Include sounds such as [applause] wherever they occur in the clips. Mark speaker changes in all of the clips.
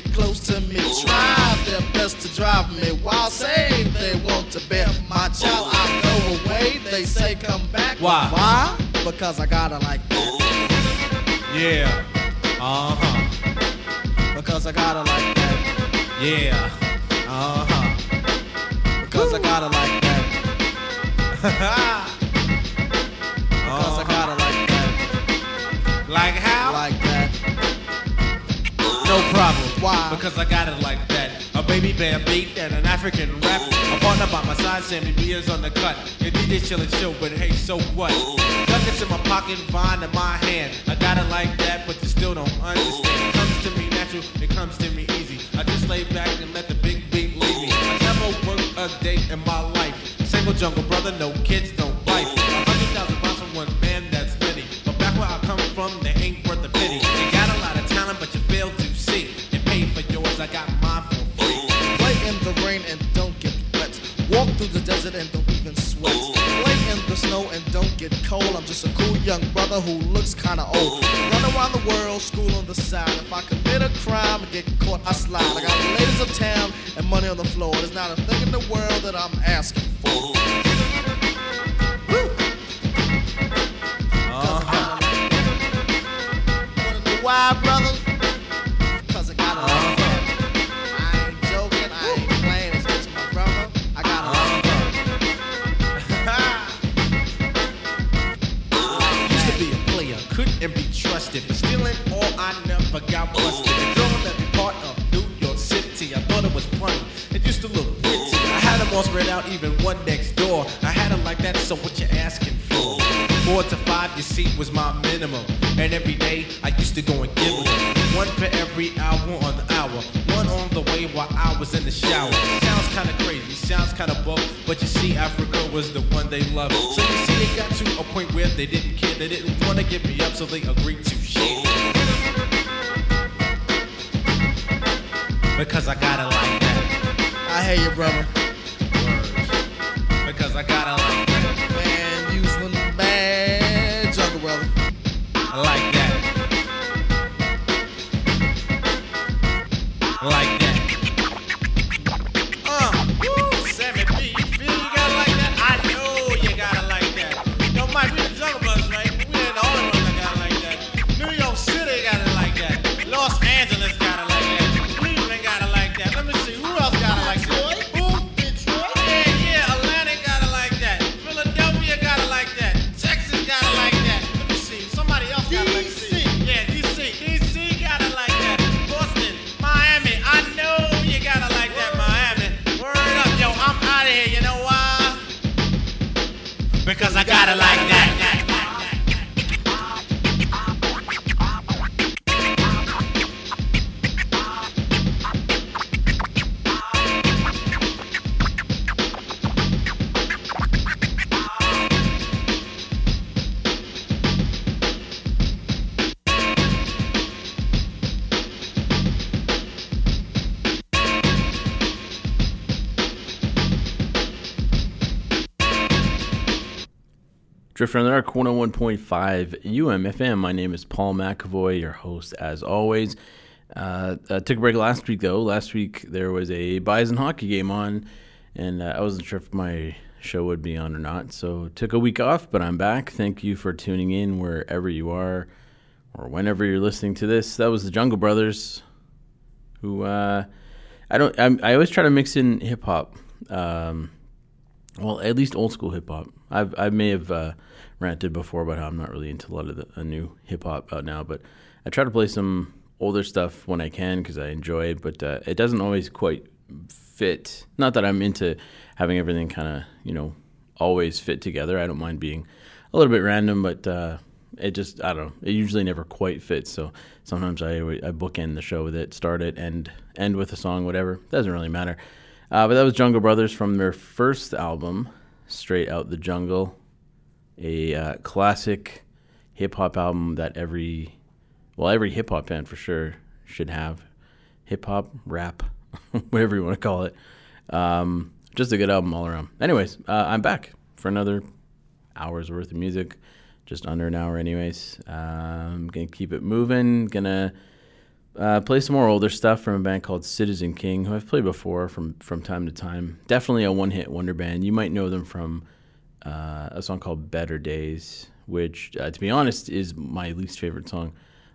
Speaker 1: get close to me. Try their best to drive me while say they want to bear my child. I go away, they say come back.
Speaker 2: Why?
Speaker 1: Why? Because I gotta like that.
Speaker 2: Yeah. Uh huh.
Speaker 1: Because I gotta like that.
Speaker 2: Yeah. Uh huh.
Speaker 1: Because I gotta like that. [laughs] Because I
Speaker 2: got it like that. A baby bear beat and an African rap. A partner by my side, Sammy Beers on the cut. Your DJ chillin' chill, but hey, so what? Nuggets in my pocket, vine in my hand. I got it like that, but you still don't understand. Comes to me natural, it comes to me easy. I just lay back and let the big beat lead me. I never worked a day in my life. Single jungle brother, no kids, no
Speaker 1: get cold. I'm just a cool young brother who looks kinda old. Run around the world, school on the side. If I commit a crime and get caught, I slide. I got the ladies of town and money on the floor. There's not a thing in the world that I'm asking for.
Speaker 2: Uh-huh.
Speaker 1: Why, brother?
Speaker 2: One next door. I had them like that, so what you asking for? Four to five, you see, was my minimum. And every day, I used to go and give them. One for every hour on the hour. One on the way while I was in the shower. Sounds kinda crazy, sounds kinda buff, but you see, Africa was the one they loved. So you see, they got to a point where they didn't care, they didn't wanna give me up, so they agreed to share. Because I gotta like that.
Speaker 1: I hear you, brother.
Speaker 3: Drifter on the Dark 101.5 UMFM. My name is Paul McAvoy, your host as always. Uh, took a break last week though. Last week there was a Bison hockey game on, and uh, I wasn't sure if my show would be on or not. So took a week off, but I'm back. Thank you for tuning in wherever you are, or whenever you're listening to this. That was the Jungle Brothers, who uh, I don't. I'm, i always try to mix in hip hop. Um, well, at least old school hip hop. I've I may have uh, ranted before about how I'm not really into a lot of the new hip hop out now, but I try to play some older stuff when I can because I enjoy it, but uh, it doesn't always quite fit. Not that I'm into having everything kind of you know always fit together. I don't mind being a little bit random, but uh, it just I don't know. It usually never quite fits. So sometimes I I bookend the show with it, start it, and end with a song, whatever. Doesn't really matter. Uh, but that was Jungle Brothers from their first album, Straight Out the Jungle, a uh, classic hip hop album that every well every hip hop fan for sure should have. Hip hop, rap, [laughs] whatever you want to call it. Um, just a good album all around. Anyways, uh, I'm back for another hour's worth of music, just under an hour, anyways. Um, gonna keep it moving. Gonna uh, play some more older stuff from a band called Citizen King, who I've played before from from time to time. Definitely a one hit wonder band. You might know them from uh, a song called Better Days, which, uh, to be honest, is my least favorite song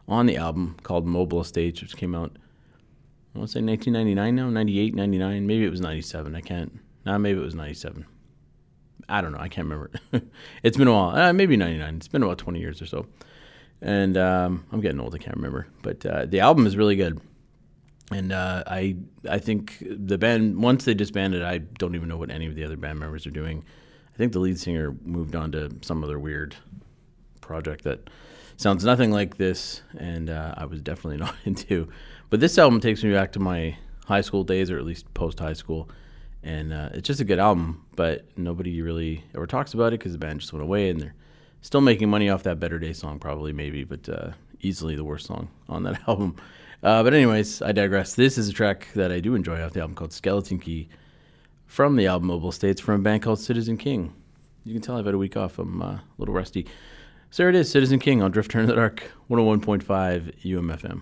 Speaker 3: on the album called Mobile Estates, which came out, I want to say 1999 now, 98, 99. Maybe it was 97. I can't. Nah, maybe it was 97. I don't know. I can't remember. [laughs] it's been a while. Uh, maybe 99. It's been about 20 years or so and um, I'm getting old. I can't remember, but uh, the album is really good. And uh, I I think the band once they disbanded, I don't even know what any of the other band members are doing. I think the lead singer moved on to some other weird project that sounds nothing like this, and uh, I was definitely [laughs] not into. But this album takes me back to my high school days, or at least post high school, and uh, it's just a good album. But nobody really ever talks about it because the band just went away, and they're Still making money off that Better Day song, probably, maybe, but uh, easily the worst song on that [laughs] album. Uh, but, anyways, I digress. This is a track that I do enjoy off the album called Skeleton Key from the album Mobile Estates from a band called Citizen King. You can tell I've had a week off. I'm uh, a little rusty. So there it is, Citizen King on Drifter in the Dark, 101.5 [coughs] [coughs] UMFM.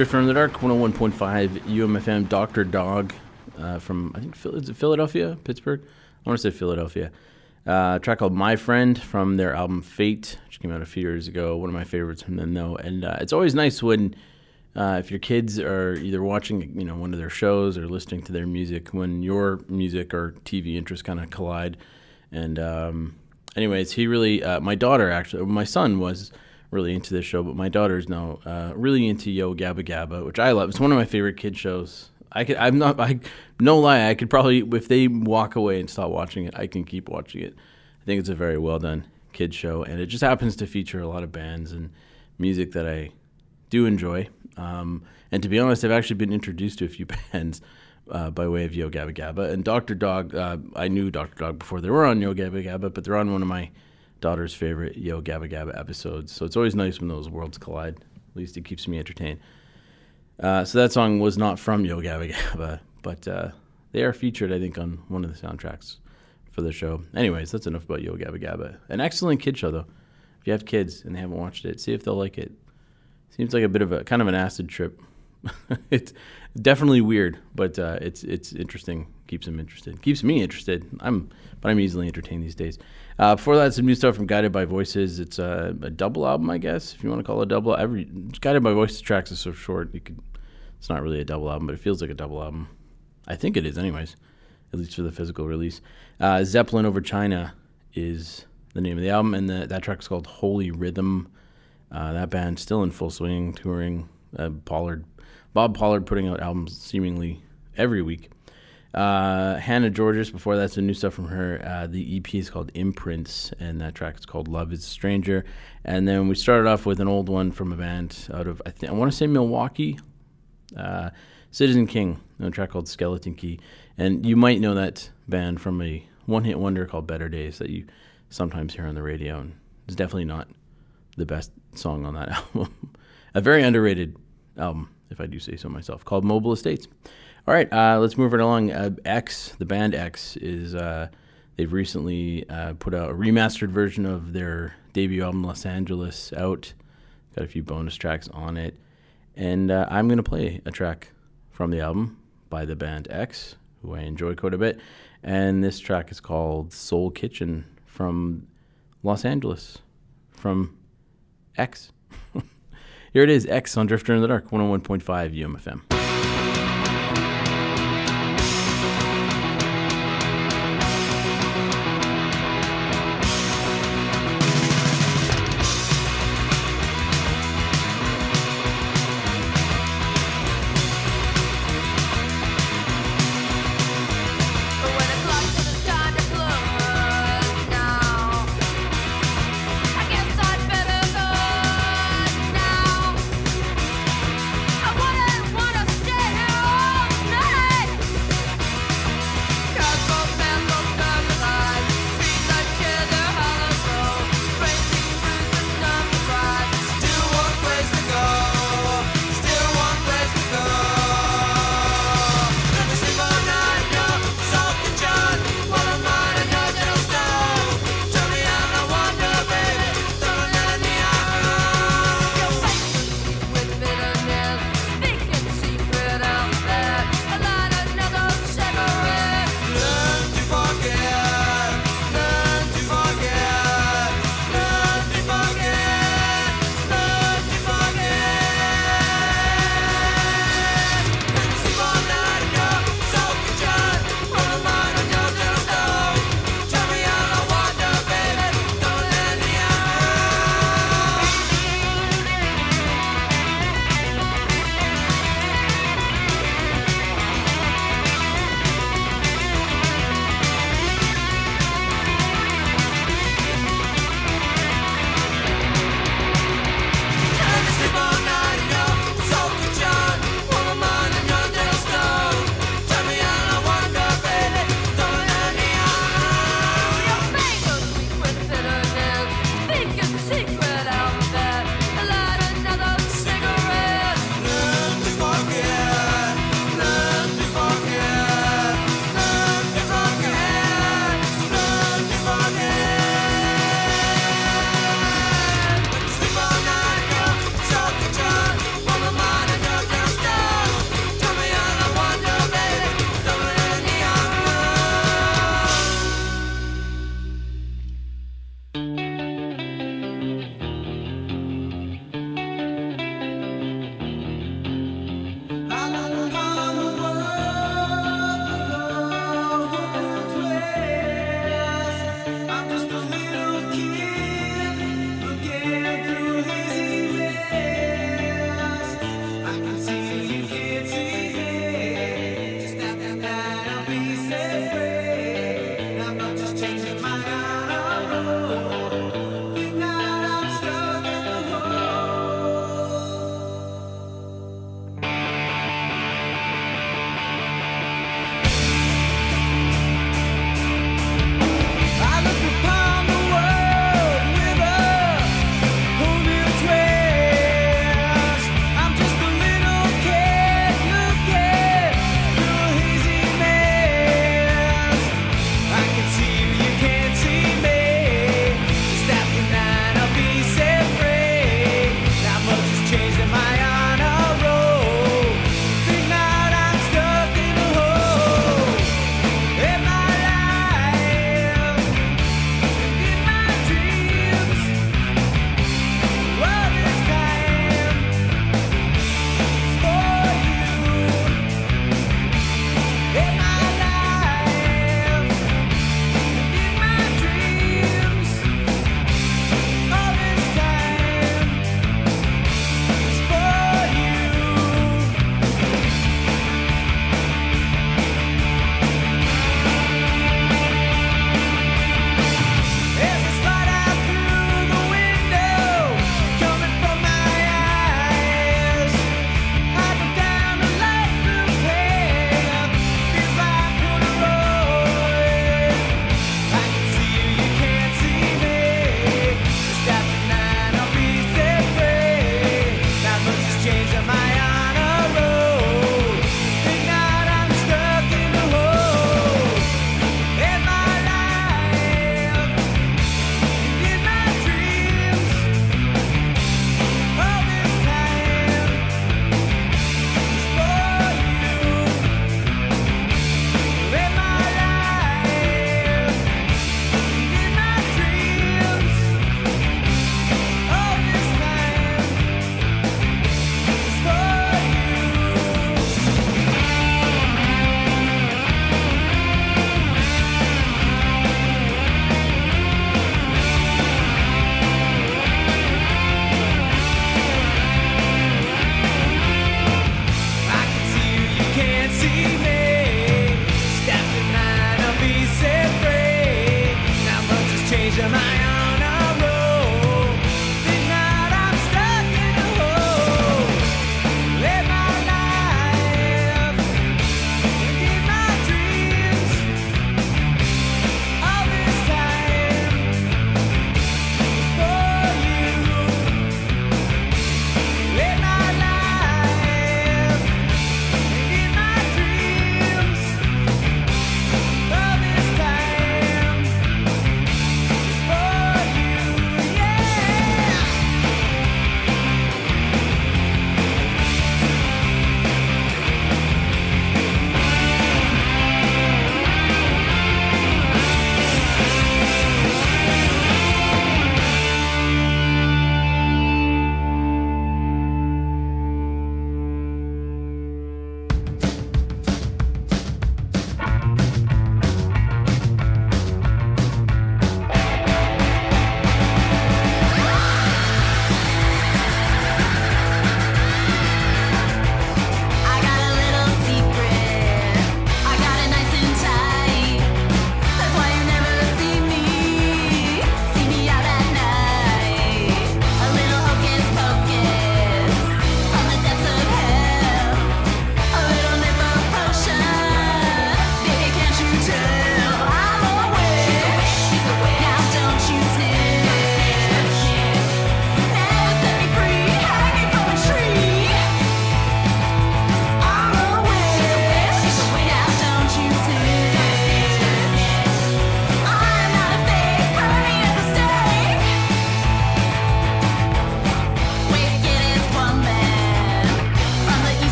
Speaker 3: Drifter in the Dark, 101.5 UMFM, Dr. Dog uh, from, I think, Philadelphia? Pittsburgh? I want to say Philadelphia. Uh, track called My Friend from their album Fate, which came out a few years ago. One of my favorites from them, though. And uh, it's always nice when, uh, if your kids are either watching, you know, one of their shows or listening to their music, when your music or TV interests kind of collide. And, um, anyways, he really, uh, my daughter actually, my son was really into this show, but my daughter's now uh, really into Yo Gabba Gabba, which I love. It's one of my favorite kid shows. I could, I'm not, I, no lie, I could probably, if they walk away and stop watching it, I can keep watching it. I think it's a very well done kid show, and it just happens to feature a lot of bands and music that I do enjoy. Um, and to be honest, I've actually been introduced to a few [laughs] bands uh, by way of Yo Gabba Gabba. And Dr. Dog, uh, I knew Dr. Dog before they were on Yo Gabba Gabba, but they're on one of my daughter's favorite Yo Gabba Gabba episodes. So it's always nice when those worlds collide. At least it keeps me entertained. Uh, so that song was not from Yo Gabba Gabba, [laughs] but uh, they are featured, I think, on one of the soundtracks for the show. Anyways, that's enough about Yo Gabba Gabba. An excellent kid show, though. If you have kids and they haven't watched it, see if they'll like it. Seems like a bit of a kind of an acid trip. [laughs] it's definitely weird, but uh, it's it's interesting. Keeps them interested. Keeps me interested. I'm but I'm easily entertained these days. Uh, before that, some new stuff from Guided by Voices. It's a, a double album, I guess, if you want to call it a double. Every Guided by Voices tracks is so short, you could. It's not really a double album, but it feels like a double album. I think it is, anyways, at least for the physical release. Uh, Zeppelin over China is the name of the album, and the, that track is called Holy Rhythm. Uh, that band still in full swing, touring. Uh, Pollard, Bob Pollard, putting out albums seemingly every week. Uh, Hannah Georgas, before that's some new stuff from her. Uh, the EP is called Imprints, and that track is called Love is a Stranger. And then we started off with an old one from a band out of, I, think I want to say Milwaukee, uh, Citizen King, a track called Skeleton Key. And you might know that band from a one hit wonder called Better Days that you sometimes hear on the radio. And it's definitely not the best song on that [laughs] album. a very underrated album, if I do say so myself, called Mobile Estates. All right, uh, let's move it along. Uh, X, the band X, is uh, they've recently uh, put out a remastered version of their debut album Los Angeles out. Got a few bonus tracks on it, and uh, I'm gonna play a track from the album by the band X, who I enjoy quite a bit. And this track is called Soul Kitchen from Los Angeles, from X. [laughs] Here it is, X on Drifter in the Dark, 101.5 UMFM.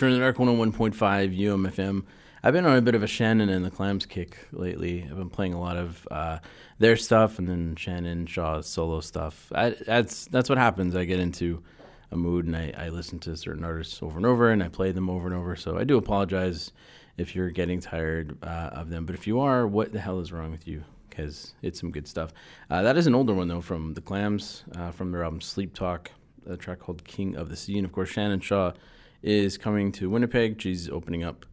Speaker 3: In the Dark 101.5 UMFM. I've been on a bit of a Shannon and the Clams kick lately. I've been playing a lot of uh, their stuff and then Shannon Shaw's solo stuff. I, that's that's what happens. I get into a mood and I, I listen to certain artists over and over and I play them over and over. So I do apologize if you're getting tired uh, of them. But if you are, what the hell is wrong with you? Because it's some good stuff. Uh, that is an older one though from the Clams uh, from their album Sleep Talk, a track called King of the Sea. And of course, Shannon Shaw is coming to Winnipeg. She's opening up,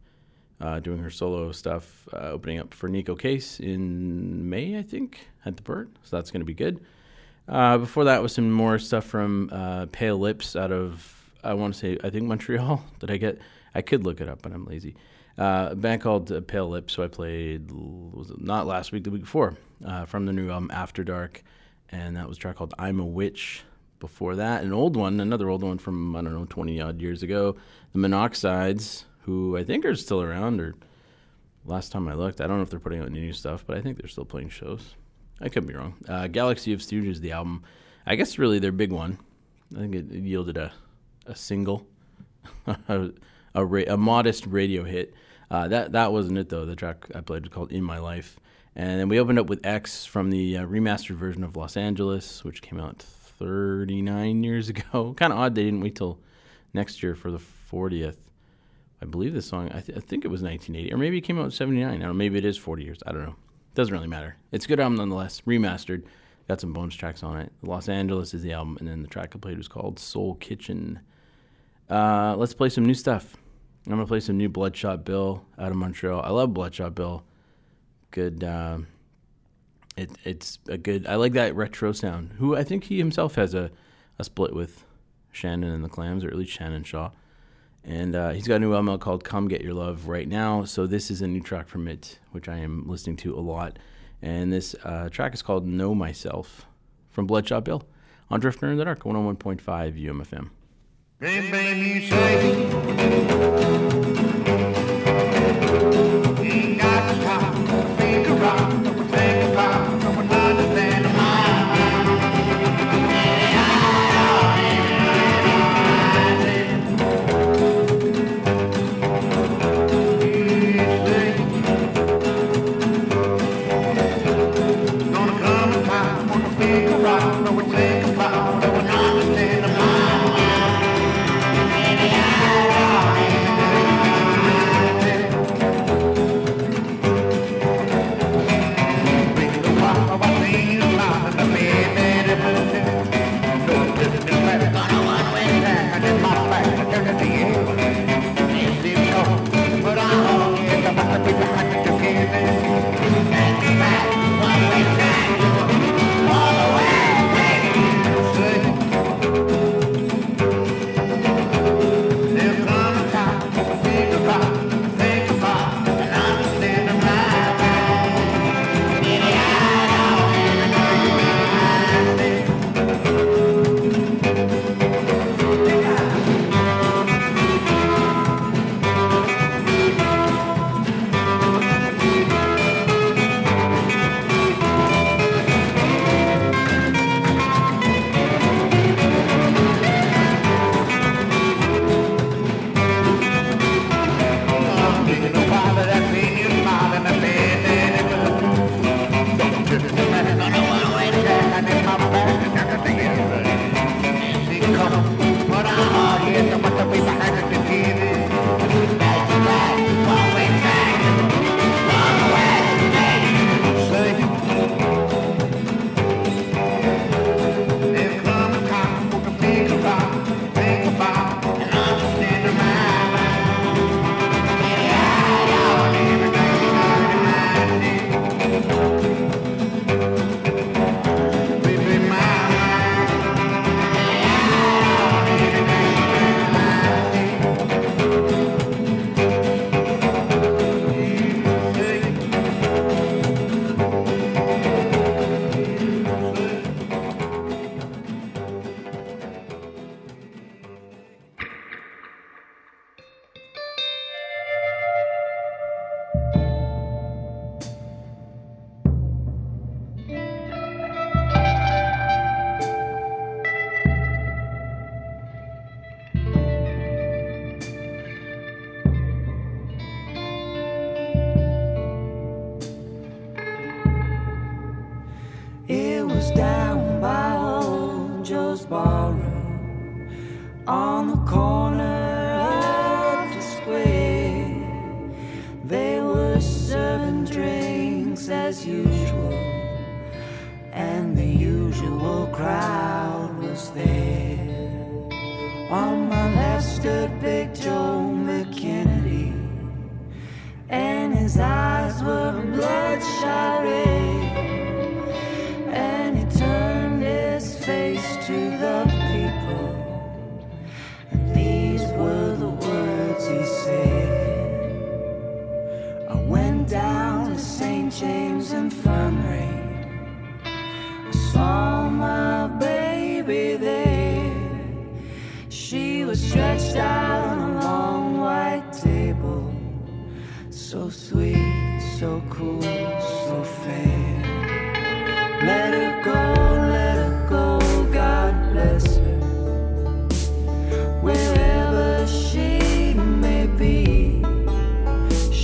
Speaker 3: uh, doing her solo stuff, uh, opening up for Neko Case in May, I think, at the Burt. So that's going to be good. Uh, before that was some more stuff from uh, Pale Lips out of, I want to say, I think Montreal. [laughs] Did I get? I could look it up, but I'm lazy. Uh, a band called uh, Pale Lips, who I played, was it not last week, the week before, from the new album After Dark. And that was a track called I'm a Witch before that, an old one, another old one from I don't know, twenty odd years ago. The Monoxides, who I think are still around, or last time I looked, I don't know if they're putting out any new stuff, but I think they're still playing shows. I could be wrong. Uh, Galaxy of Stooges, the album, I guess really their big one. I think it, it yielded a a single, [laughs] a ra- a modest radio hit. Uh, that that wasn't it though. The track I played was called "In My Life," and then we opened up with X from the uh, remastered version of Los Angeles, which came out 39 years ago. [laughs] kind of odd they didn't wait till next year for the 40th. I believe the song. I, th- I think it was 1980, or maybe it came out in 79. I don't know. Maybe it is 40 years. I don't know. Doesn't really matter. It's a good album nonetheless. Remastered. Got some bonus tracks on it. Los Angeles is the album, and then the track I played was called Soul Kitchen. Uh, let's play some new stuff. I'm gonna play some new Bloodshot Bill out of Montreal. I love Bloodshot Bill. Good. Um, it it's a good. I like that retro sound. Who I think he himself has a, a split with Shannon and the Clams, or at least Shannon Shaw. And uh, he's got a new album called "Come Get Your Love" right now. So this is a new track from it, which I am listening to a lot. And this uh, track is called "Know Myself" from Bloodshot Bill on Drifter in the Dark, 101.5 UMFM.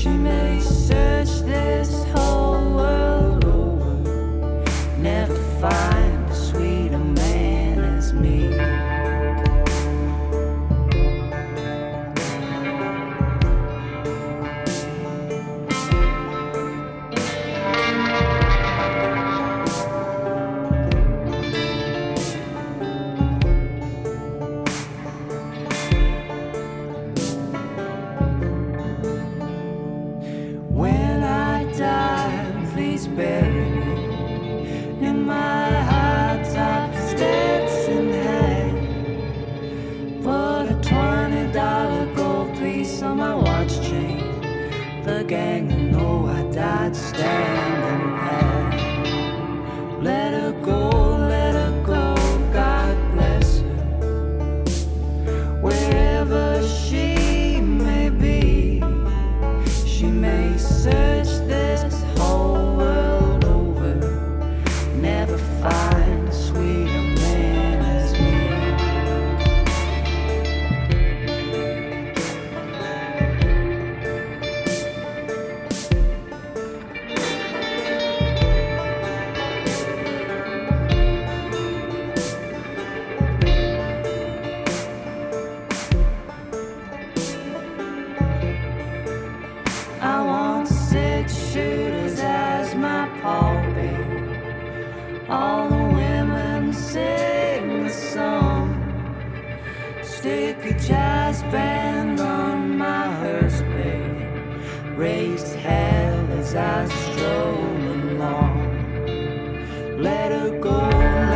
Speaker 4: jumelles. Let her go,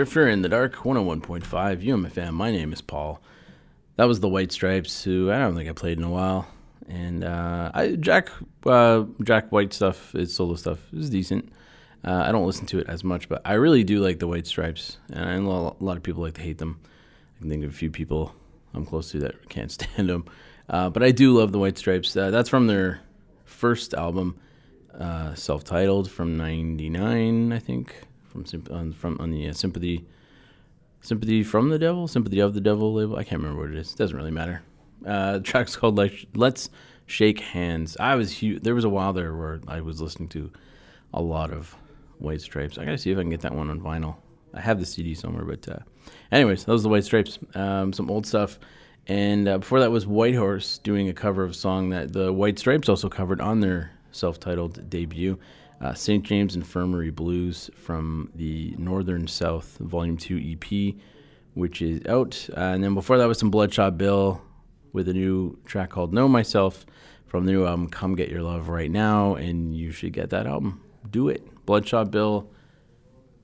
Speaker 3: Drifter in the Dark, 101.5 UMFM. My name is Paul. That was the White Stripes, who I don't think I played in a while. And uh, I, Jack uh, Jack White stuff, his solo stuff is decent. Uh, I don't listen to it as much, but I really do like the White Stripes. And I know a lot of people like to hate them. I can think of a few people I'm close to that can't [laughs] stand them. Uh, but I do love the White Stripes. Uh, that's from their first album, uh, self-titled from '99, I think, from on, from on the uh, Sympathy, Sympathy from the Devil, Sympathy of the Devil label. I can't remember what it is. It doesn't really matter. Uh, the track's called like Let's Shake Hands. I was huge. There was a while there where I was listening to a lot of White Stripes. I gotta see if I can get that one on vinyl. I have the CD somewhere, but uh, anyways, those are the White Stripes. Um, some old stuff. And uh, before that was Whitehorse doing a cover of a song that the White Stripes also covered on their self-titled debut, uh, St. James Infirmary Blues from the Northern South Volume Two EP, which is out. Uh, and then before that was some Bloodshot Bill with a new track called Know Myself from the new album Come Get Your Love Right Now, and you should get that album. Do it. Bloodshot Bill.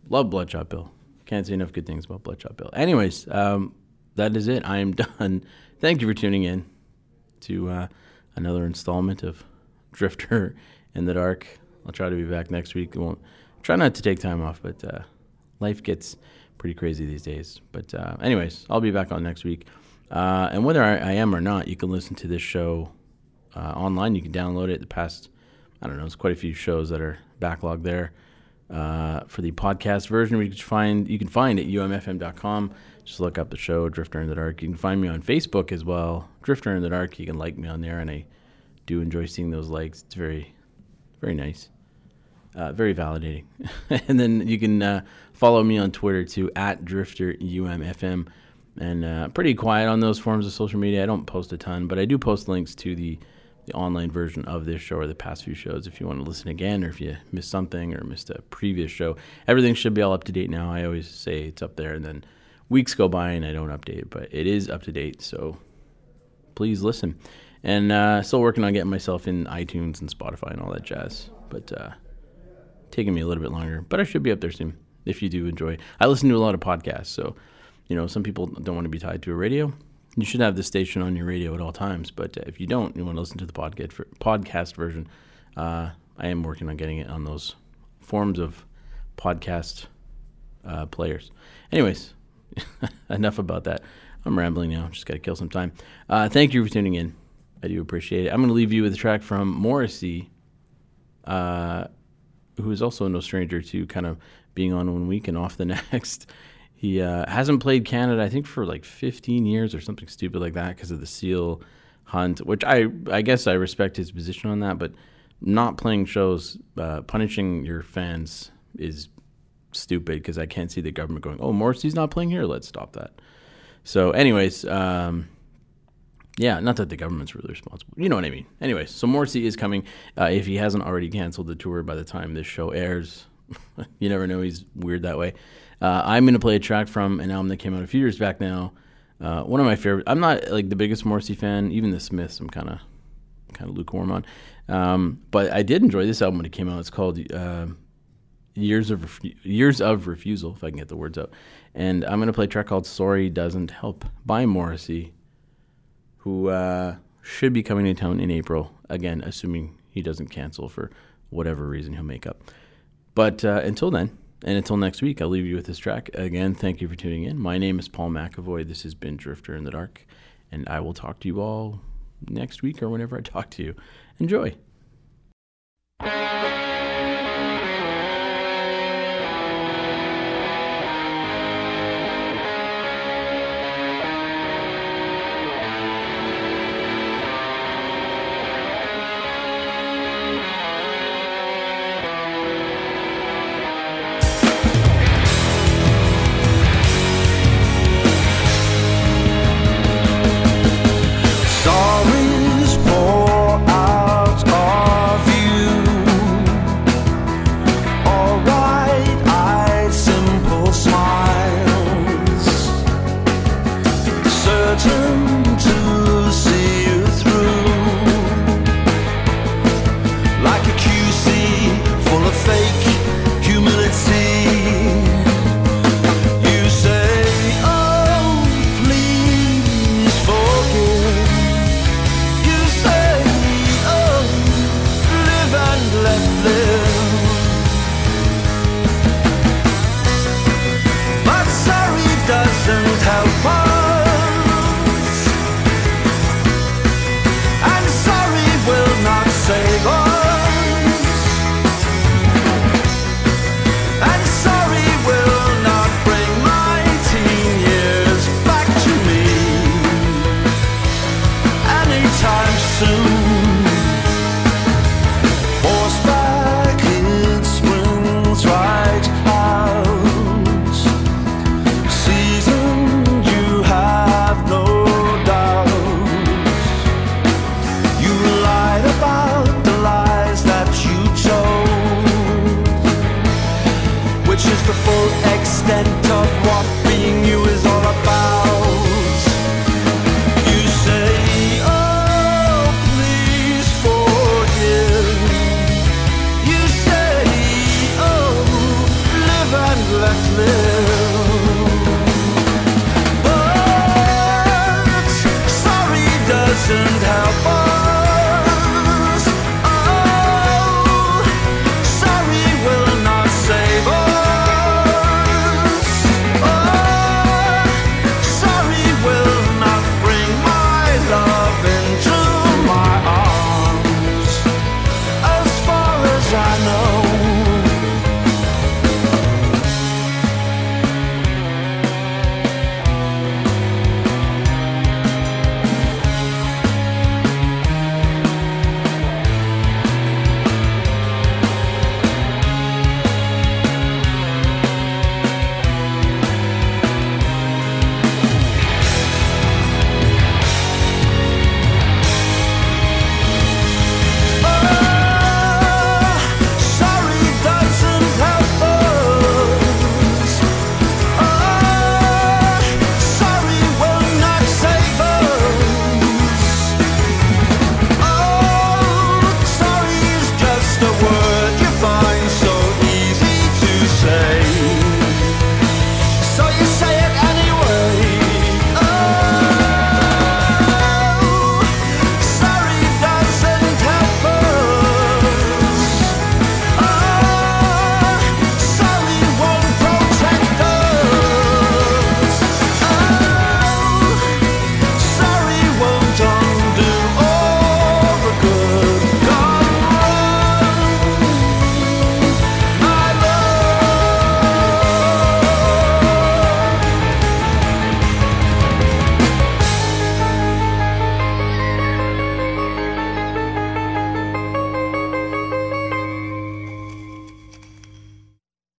Speaker 3: Love Bloodshot Bill. Can't say enough good things about Bloodshot Bill. Anyways, um, that is it. I am [laughs] done. Thank you for tuning in to uh, another installment of Drifter in the Dark. I'll try to be back next week. I won't try not to take time off, but uh, life gets pretty crazy these days. But uh, anyways, I'll be back on next week. Uh, and whether I, I am or not, you can listen to this show uh, online. You can download it. The past, I don't know, there's quite a few shows that are backlogged there. Uh, for the podcast version, you can find you can find at umfm.com. Just look up the show Drifter in the Dark. You can find me on Facebook as well, Drifter in the Dark. You can like me on there, and I do enjoy seeing those likes. It's very, very nice, uh, very validating. [laughs] and then you can uh, follow me on Twitter too at Drifter UMFM. And uh, pretty quiet on those forms of social media. I don't post a ton, but I do post links to the the online version of this show or the past few shows if you want to listen again or if you missed something or missed a previous show. Everything should be all up to date now. I always say it's up there and then weeks go by and I don't update but it is up to date. So please listen. And uh, still working on getting myself in iTunes and Spotify and all that jazz. But uh, taking me a little bit longer, but I should be up there soon if you do enjoy. I listen to a lot of podcasts, so you know some people don't want to be tied to a radio. You should have this station on your radio at all times, but uh, if you don't, you want to listen to the podcast podcast version. Uh, I am working on getting it on those forms of podcast uh, players. Anyways, [laughs] enough about that. I'm rambling now. Just got to kill some time. Uh, thank you for tuning in. I do appreciate it. I'm going to leave you with a track from Morrissey. Uh,
Speaker 5: who is also no stranger to kind of being on one week and off the [laughs] next. He uh, hasn't played Canada, I think, for like 15 years or something stupid like that because of the seal hunt, which I I guess I respect his position on that, but not playing shows, uh, punishing your fans is stupid because I can't see the government going, oh, Morrissey's not playing here, let's stop that. So, anyways, um, yeah, not that the government's really responsible. You know what I mean. Anyways, so Morrissey is coming. Uh, if he hasn't already canceled the tour by the time this show airs, [laughs] you never know. He's weird that way. Uh, I'm going to play a track from an album that came out a few years back now. Uh, one of my favorite. I'm not like the biggest Morrissey fan. Even the Smiths, I'm kind of kind of lukewarm on. Um, but I did enjoy this album when it came out. It's called uh, Years of Refu- Years of Refusal, if I can get the words out. And I'm going to play a track called "Sorry Doesn't Help" by Morrissey who uh, should be coming to town in April. Again, assuming he doesn't cancel for whatever reason he'll make up. But uh, until then, and until next week, I'll leave you with this track. Again, thank you for tuning in. My name is Paul McAvoy. This has been Drifter in the Dark, and I will talk to you all next week or whenever I talk to you. Enjoy.